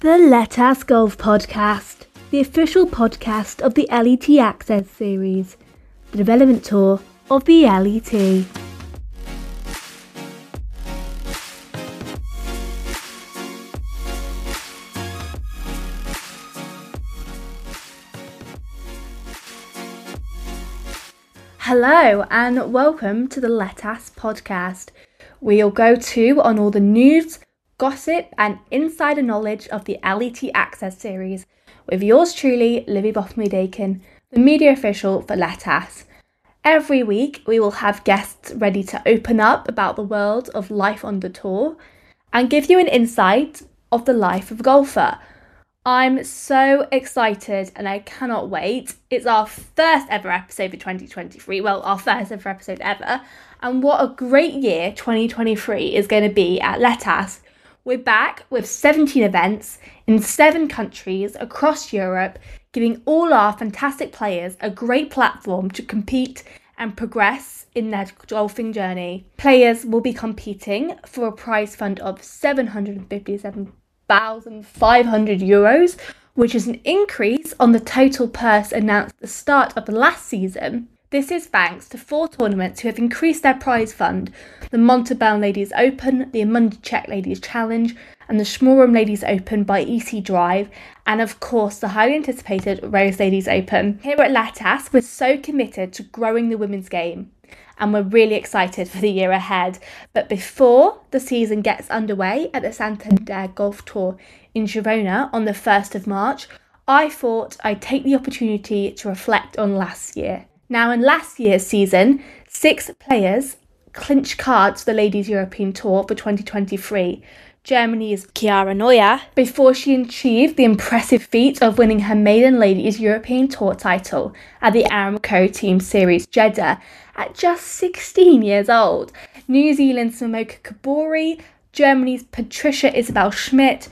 The LETAS Golf Podcast, the official podcast of the LET Access series, the development tour of the LET. Hello and welcome to the LETAS podcast. We'll go to on all the news, gossip, and insider knowledge of the LET Access series with yours truly, Livy Bottomley Dakin, the media official for LETAS. Every week, we will have guests ready to open up about the world of life on the tour and give you an insight of the life of a golfer I'm so excited and I cannot wait. It's our first ever episode for 2023. Well, our first ever episode ever. And what a great year 2023 is going to be at LETAS. We're back with 17 events in seven countries across Europe, giving all our fantastic players a great platform to compete and progress in their golfing journey. Players will be competing for a prize fund of 757,500 euros, which is an increase on the total purse announced at the start of the last season. This is thanks to four tournaments who have increased their prize fund the Montauban Ladies Open, the Amundi Czech Ladies Challenge, and the Schmorum Ladies Open by EC Drive, and of course the highly anticipated Rose Ladies Open. Here at LETAS, we're so committed to growing the women's game and we're really excited for the year ahead. But before the season gets underway at the Santander Golf Tour in Girona on the 1st of March, I thought I'd take the opportunity to reflect on last year. Now, in last year's season, six players clinched cards for the Ladies European Tour for 2023. Germany's Chiara Noja, before she achieved the impressive feat of winning her maiden Ladies European Tour title at the Aramco Team Series Jeddah at just 16 years old. New Zealand's Momoka Kobori, Germany's Patricia Isabel Schmidt,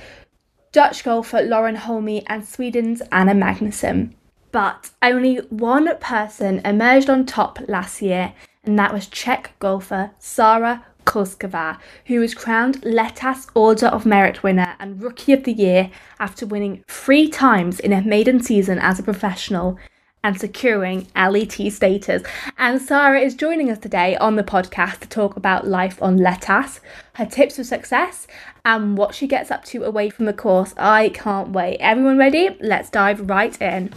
Dutch golfer Lauren Holme, and Sweden's Anna Magnusson. But only one person emerged on top last year, and that was Czech golfer Sára Kousková, who was crowned LETAS Order of Merit winner and Rookie of the Year after winning three times in her maiden season as a professional and securing LET status. And Sara is joining us today on the podcast to talk about life on LETAS, her tips for success, and what she gets up to away from the course. I can't wait. Everyone ready? Let's dive right in.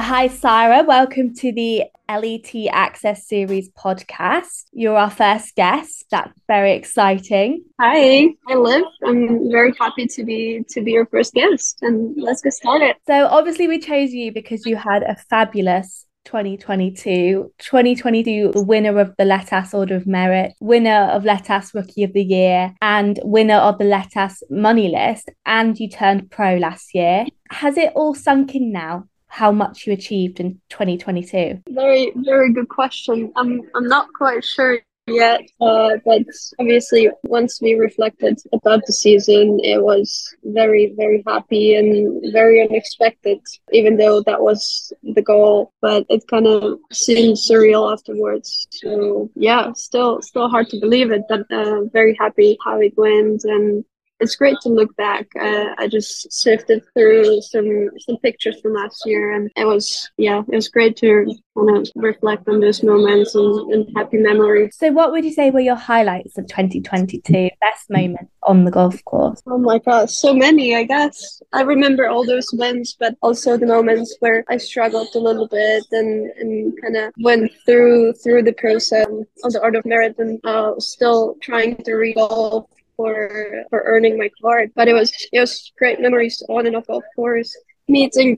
Hi, Sarah. Welcome to the LET Access Series podcast. You're our first guest. That's very exciting. Hi, I live. I'm very happy to be to be your first guest, and let's get started. So, obviously, we chose you because you had a fabulous 2022. 2022, the winner of the LETAS Order of Merit, winner of LETAS Rookie of the Year, and winner of the LETAS Money List. And you turned pro last year. Has it all sunk in now? How much you achieved in 2022? Very, very good question. I'm, I'm not quite sure yet, uh, but obviously, once we reflected about the season, it was very, very happy and very unexpected, even though that was the goal. But it kind of seemed surreal afterwards. So yeah, still, still hard to believe it, but uh, very happy how it went and it's great to look back. Uh, I just sifted through some some pictures from last year, and it was yeah, it was great to kind of reflect on those moments and, and happy memories. So, what would you say were your highlights of 2022? Best moments on the golf course? Oh my gosh, so many. I guess I remember all those wins, but also the moments where I struggled a little bit and and kind of went through through the process of the Order of Merit and uh, still trying to golf for for earning my card. But it was it was great memories on and off golf course. Meeting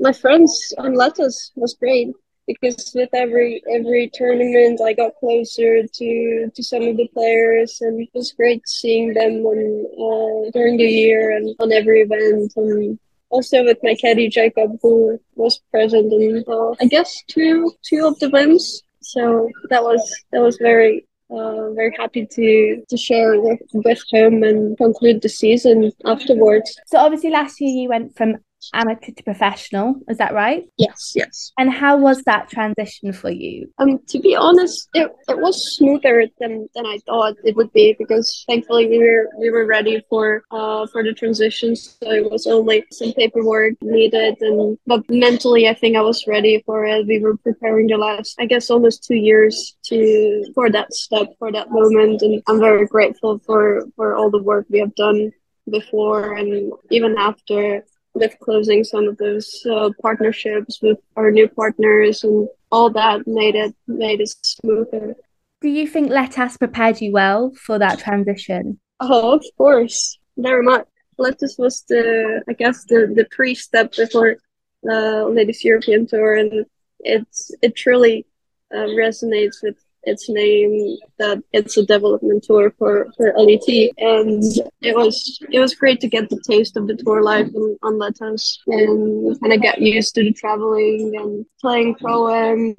my friends on LETAS was great because with every every tournament I got closer to to some of the players and it was great seeing them on uh, during the year and on every event and also with my caddy Jacob who was present in uh, I guess two two of the wins so that was that was very uh, very happy to to share with, with him and conclude the season afterwards. So obviously last year you went from amateur to professional. Is that right? Yes, yes. And how was that transition for you? Um, to be honest, it, it was smoother than, than I thought it would be because thankfully we were we were ready for uh for the transition. So it was only some paperwork needed, and but mentally I think I was ready for it. We were preparing the last, I guess, almost two years to for that step for that moment, and I'm very grateful for for all the work we have done before and even after with closing some of those uh, partnerships with our new partners and all that made it made it smoother. Do you think LETAS prepared you well for that transition? Oh, of course, very much. LETAS was the, I guess, the the pre-step before the uh, Ladies European Tour, and it's it truly uh, resonates with its name that it's a development tour for for LET, and it was it was great to get the taste of the tour life on, on LETAS and kind of get used to the traveling and playing pro and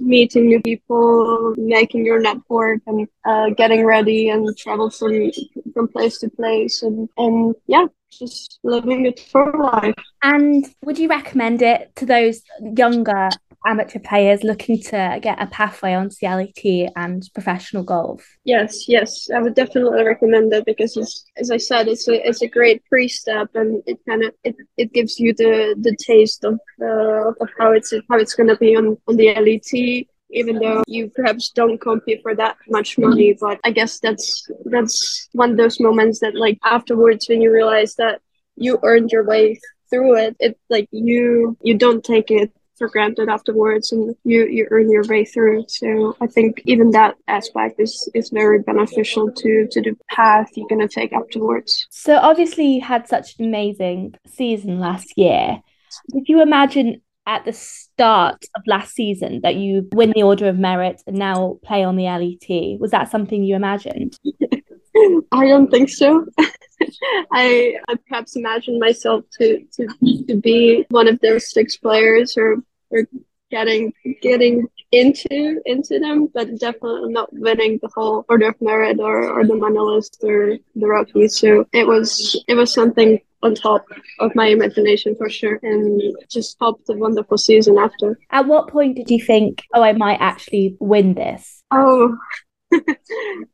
meeting new people, making your network, and uh, getting ready and travel from from place to place, and and yeah, just living it for life. And would you recommend it to those younger amateur players looking to get a pathway on CLET and professional golf? Yes, yes, I would definitely recommend it because, it's, as I said, it's a it's a great pre-step and it kind of it, it gives you the the taste of uh, of how it's how it's going to be on on the LET even though you perhaps don't compete for that much money but i guess that's that's one of those moments that like afterwards when you realize that you earned your way through it it like you you don't take it for granted afterwards and you you earn your way through. So i think even that aspect is is very beneficial to to the path you're going to take afterwards. So obviously you had such an amazing season last year. Did you imagine at the start of last season that you win the order of merit and now play on the let was that something you imagined? I don't think so I, I perhaps imagined myself to, to to be one of those six players or or getting getting into into them, but definitely not winning the whole order of merit or, or the medalist or the Rockies. So it was it was something on top of my imagination for sure and just helped a wonderful season after. At what point did you think, oh, I might actually win this? Oh,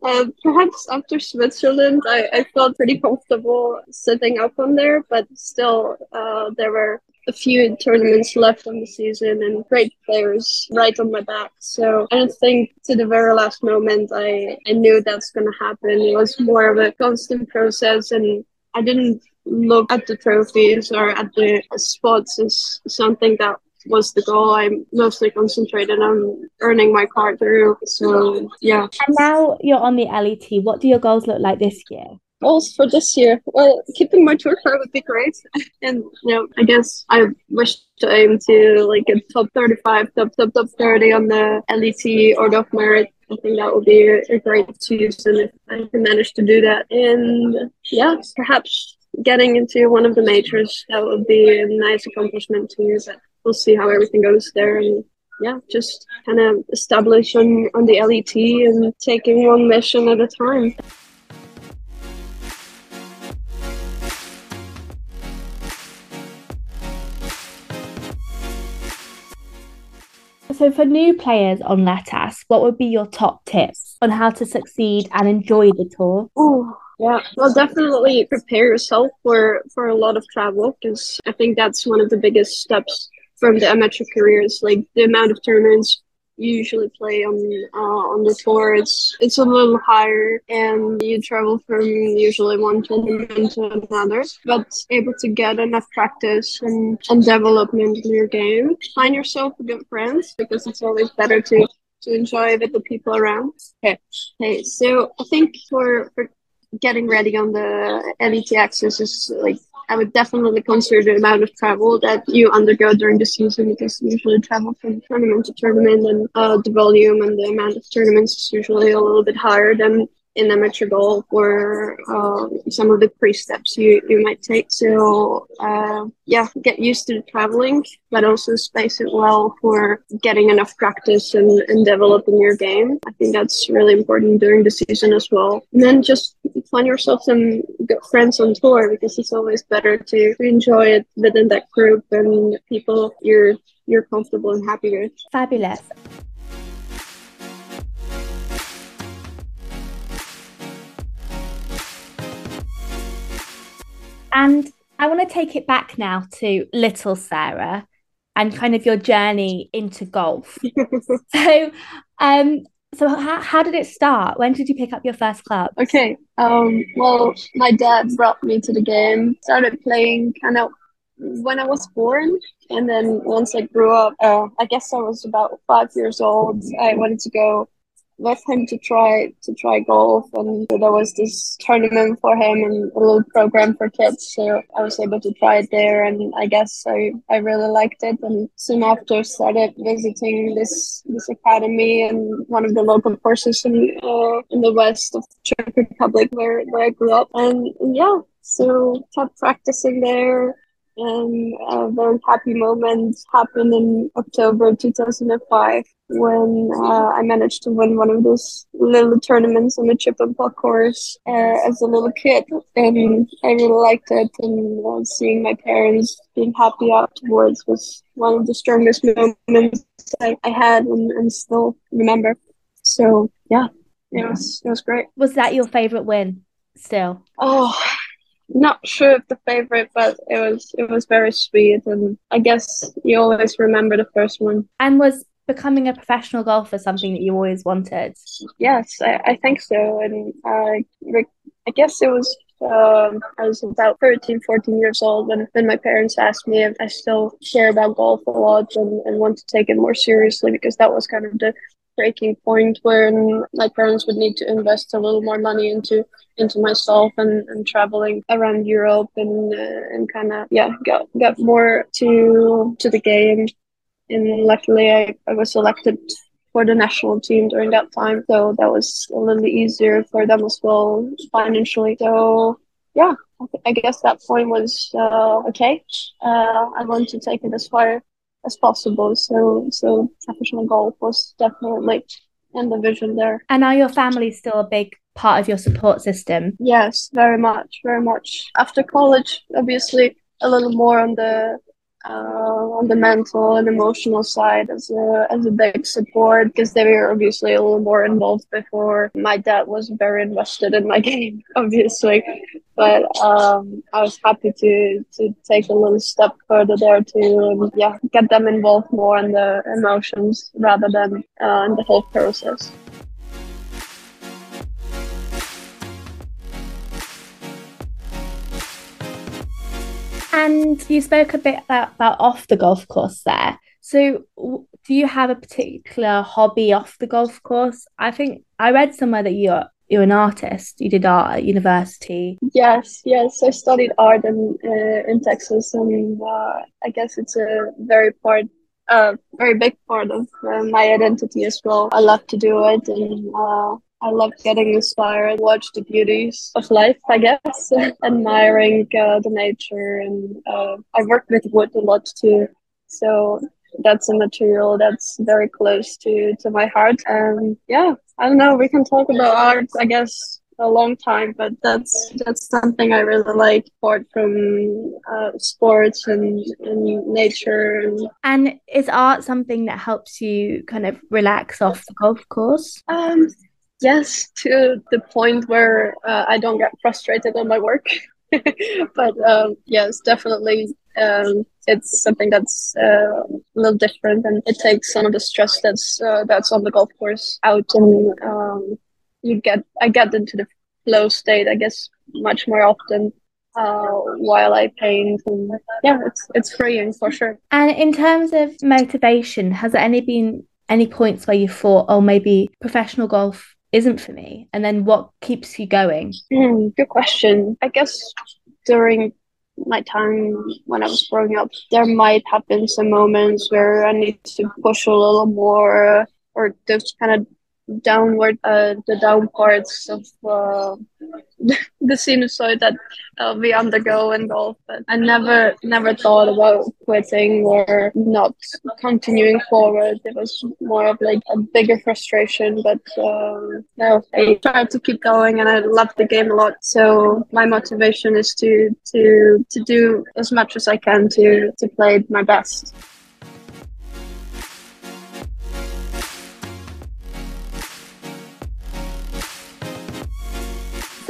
uh, perhaps after Switzerland, I, I felt pretty comfortable sitting up on there, but still, uh, there were a few tournaments left on the season and great players right on my back. So I don't think to the very last moment I, I knew that's going to happen. It was more of a constant process, and I didn't look at the trophies or at the spots as something that was the goal. I'm mostly concentrated on earning my card through. So yeah. And now you're on the LET. What do your goals look like this year? Goals for this year. Well, keeping my tour card would be great. And you know, I guess I wish to aim to like a top 35, top top top 30 on the LET order of merit. I think that would be a, a great season if I can manage to do that. And yeah, perhaps getting into one of the majors that would be a nice accomplishment too. But we'll see how everything goes there and yeah, just kind of establish on, on the LET and taking one mission at a time. So, for new players on LETAS, what would be your top tips on how to succeed and enjoy the tour? Oh, yeah, well, definitely prepare yourself for for a lot of travel because I think that's one of the biggest steps from the amateur careers, like the amount of tournaments you usually play on uh, on the tour, it's it's a little higher, and you travel from usually one tournament to another. But able to get enough practice and, and development in your game, find yourself good friends because it's always better to to enjoy with the people around. Okay, okay. So I think for for getting ready on the LET access is like I would definitely consider the amount of travel that you undergo during the season because you usually travel from tournament to tournament and uh, the volume and the amount of tournaments is usually a little bit higher than in amateur golf or uh, some of the pre steps you, you might take. So, uh, yeah, get used to traveling, but also space it well for getting enough practice and, and developing your game. I think that's really important during the season as well. And then just find yourself some good friends on tour because it's always better to enjoy it within that group and people you're you're comfortable and happy with. Fabulous. And I want to take it back now to little Sarah and kind of your journey into golf. so, um, so how, how did it start? When did you pick up your first club? Okay. Um, well, my dad brought me to the game. Started playing kind of when I was born, and then once I grew up, uh, I guess I was about five years old. I wanted to go with him to try to try golf. And there was this tournament for him and a little program for kids. So i was able to try it there and i guess i, I really liked it. And soon after started visiting this this academy and one of the local courses in uh, in the west of czech republic where, where i grew up. And, and yeah so kept practicing there and a very happy moment happened in October 2005 when uh, I managed to win one of those little tournaments on the chip and putt course uh, as a little kid, and I really liked it. And uh, seeing my parents being happy afterwards was one of the strongest moments I, I had and, and still remember. So yeah, it was it was great. Was that your favorite win? Still? Oh, not sure of the favorite, but it was it was very sweet, and I guess you always remember the first one. And was becoming a professional golfer something that you always wanted? Yes, I, I think so, and I I guess it was um, I was about 13, 14 years old when, when my parents asked me if I still care about golf a lot and, and want to take it more seriously because that was kind of the breaking point where my parents would need to invest a little more money into into myself and, and traveling around Europe and uh, and kind of yeah get get more to to the game. And luckily, I, I was selected for the national team during that time, so that was a little easier for them as well financially. So yeah, I guess that point was uh, okay. Uh, I want to take it as far as possible. So so professional golf was definitely in the vision there. And are your family still a big part of your support system? Yes, very much, very much. After college, obviously a little more on the uh, on the mental and emotional side as a as a big support because they were obviously a little more involved before. My dad was very invested in my game, obviously, but um, I was happy to to take a little step further there to yeah get them involved more in the emotions rather than uh, in the whole process. And you spoke a bit about, about off the golf course there. So, do you have a particular hobby off the golf course? I think I read somewhere that you're you're an artist. You did art at university. Yes, yes. I studied art in uh, in Texas, and uh, I guess it's a very part, a uh, very big part of uh, my identity as well. I love to do it, and uh, I love getting inspired, watch the beauties of life, I guess, admiring uh, the nature. And uh, I work with wood a lot too. So that's a material that's very close to, to my heart. And yeah, I don't know, we can talk about art, I guess, a long time, but that's that's something I really like apart from uh, sports and, and nature. And... and is art something that helps you kind of relax off the golf course? Um, yes to the point where uh, i don't get frustrated on my work but um, yes definitely um, it's something that's uh, a little different and it takes some of the stress that's uh, that's on the golf course out and um, you get i get into the flow state i guess much more often uh, while I paint. And yeah, it's it's freeing for sure. And in terms of motivation, has there any been any points where you thought, oh, maybe professional golf isn't for me? And then what keeps you going? Mm, good question. I guess during my time when I was growing up, there might have been some moments where I need to push a little more or those kind of downward, uh, the down parts of uh, the sinusoid that uh, we undergo in golf. But I never, never thought about quitting or not continuing forward. It was more of like a bigger frustration. But um, no, I tried to keep going, and I love the game a lot. So my motivation is to to to do as much as I can to to play my best.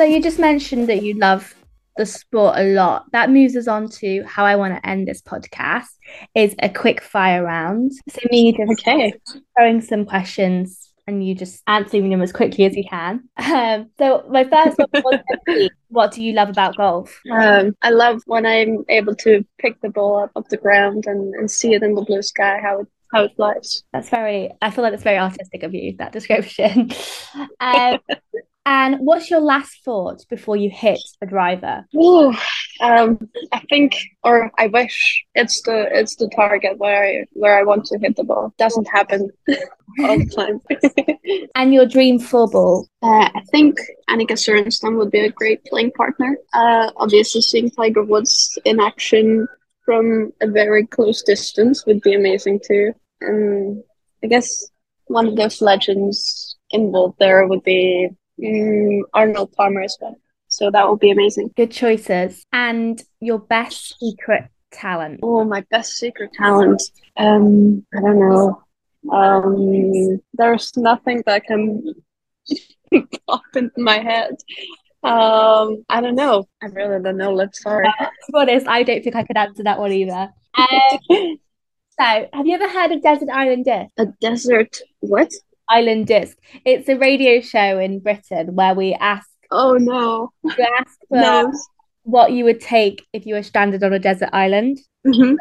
So you just mentioned that you love the sport a lot. That moves us on to how I want to end this podcast is a quick fire round. So me just okay. throwing some questions and you just answering them as quickly as you can. Um, so my first one was what do you love about golf? Um, I love when I'm able to pick the ball up off the ground and, and see it in the blue sky, how it how it flies. That's very I feel like that's very artistic of you, that description. um, and what's your last thought before you hit the driver? Ooh, um, I think, or I wish it's the it's the target where I where I want to hit the ball. Doesn't happen all the time. and your dream fourball? Uh, I think Annika Sorenstam would be a great playing partner. Uh, obviously, seeing Tiger Woods in action from a very close distance would be amazing too. And I guess one of those legends involved there would be mm, Arnold Palmer as well. So that would be amazing. Good choices. And your best secret talent? Oh, my best secret talent. Um, I don't know. Um, there's nothing that can pop into my head. Um, I don't know. I really don't know. Let's start. Uh, to be honest, I don't think I could answer that one either. Um, so, have you ever heard of Desert Island Disc? A desert what? Island Disc. It's a radio show in Britain where we ask. Oh no! We ask for no. what you would take if you were stranded on a desert island. Mm-hmm.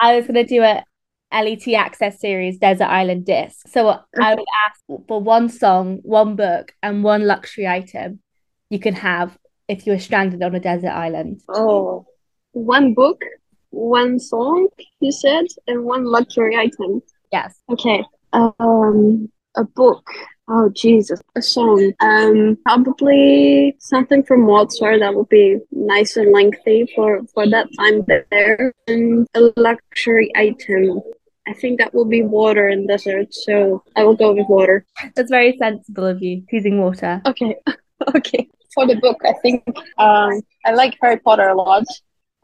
I was going to do a LET Access series Desert Island Disc. So okay. I would ask for one song, one book, and one luxury item you can have if you were stranded on a desert island. Oh, one book, one song, you said, and one luxury item. Yes. Okay. Um, a book. Oh Jesus, a song. Um, probably something from Mozart that would be nice and lengthy for for that time there. And a luxury item. I think that will be water in desert, so I will go with water. That's very sensible of you, choosing water. Okay, okay. For the book, I think um, I like Harry Potter a lot.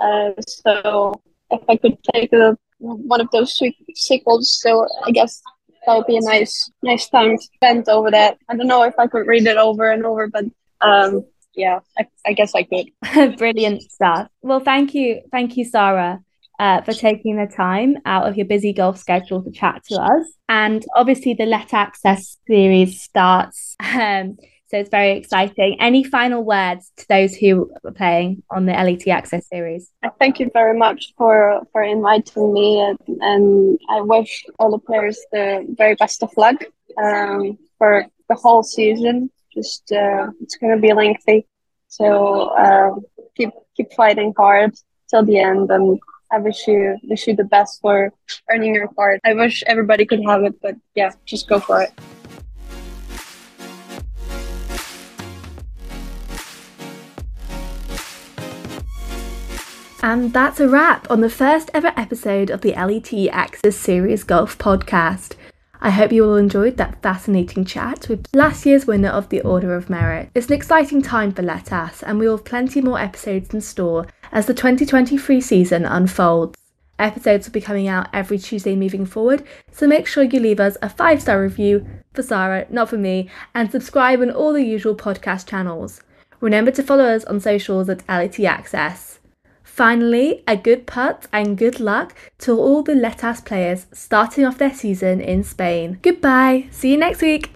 Uh, so if I could take a, one of those sequels, so I guess that would be a nice nice time spent over that. I don't know if I could read it over and over, but um, yeah, I, I guess I could. Brilliant stuff. Well, thank you, thank you, Sarah. Uh, for taking the time out of your busy golf schedule to chat to us. And obviously, the Let Access series starts um, so it's very exciting. Any final words to those who are playing on the LET Access series? Thank you very much for for inviting me, and, and I wish all the players the very best of luck um, for the whole season. Just uh, it's going to be lengthy, so uh, keep keep fighting hard till the end, and I wish you wish you the best for earning your card. I wish everybody could have it, but yeah, just go for it. And that's a wrap on the first ever episode of the LET Access Series Golf podcast. I hope you all enjoyed that fascinating chat with last year's winner of the Order of Merit. It's an exciting time for LETAS, and we will have plenty more episodes in store as the 2023 season unfolds. Episodes will be coming out every Tuesday moving forward, so make sure you leave us a five star review for Sarah, not for me, and subscribe on all the usual podcast channels. Remember to follow us on socials at LET Access. Finally, a good putt and good luck to all the LETAS players starting off their season in Spain. Goodbye, see you next week.